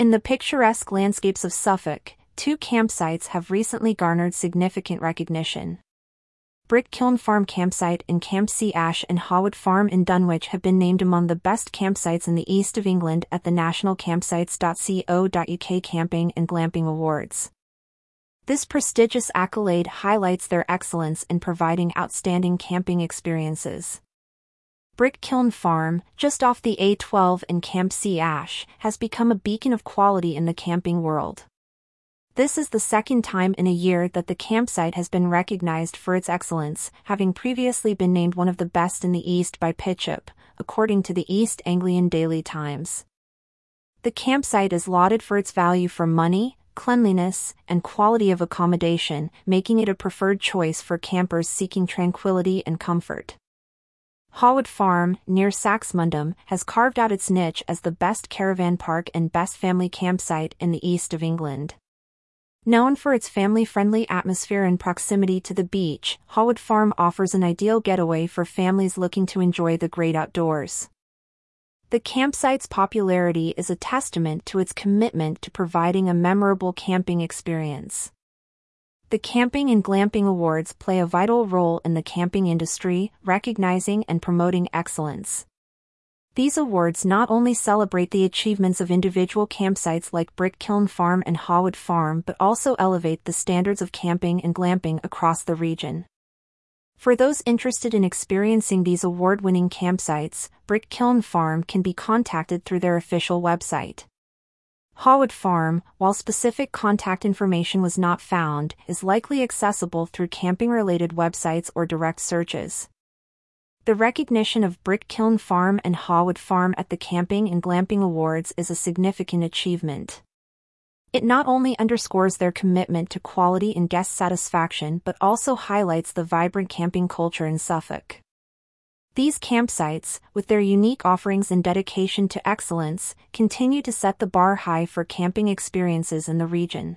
In the picturesque landscapes of Suffolk, two campsites have recently garnered significant recognition. Brick Kiln Farm Campsite and Campsea Ashe and Haw Wood Farm in Dunwich have been named among the best campsites in the east of England at the National Campsites.co.uk Camping and Glamping Awards. This prestigious accolade highlights their excellence in providing outstanding camping experiences. Brick Kiln Farm, just off the A12 in Campsea Ashe, has become a beacon of quality in the camping world. This is the second time in a year that the campsite has been recognized for its excellence, having previously been named one of the best in the East by Pitchup, according to the East Anglian Daily Times. The campsite is lauded for its value for money, cleanliness, and quality of accommodation, making it a preferred choice for campers seeking tranquility and comfort. Haw Wood Farm, near Saxmundham, has carved out its niche as the best caravan park and best family campsite in the east of England. Known for its family-friendly atmosphere and proximity to the beach, Haw Wood Farm offers an ideal getaway for families looking to enjoy the great outdoors. The campsite's popularity is a testament to its commitment to providing a memorable camping experience. The Camping and Glamping Awards play a vital role in the camping industry, recognizing and promoting excellence. These awards not only celebrate the achievements of individual campsites like Brick Kiln Farm and Haw Wood Farm but also elevate the standards of camping and glamping across the region. For those interested in experiencing these award-winning campsites, Brick Kiln Farm can be contacted through their official website. Haw Wood Farm, while specific contact information was not found, is likely accessible through camping-related websites or direct searches. The recognition of Brick Kiln Farm and Haw Wood Farm at the Camping and Glamping Awards is a significant achievement. It not only underscores their commitment to quality and guest satisfaction but also highlights the vibrant camping culture in Suffolk. These campsites, with their unique offerings and dedication to excellence, continue to set the bar high for camping experiences in the region.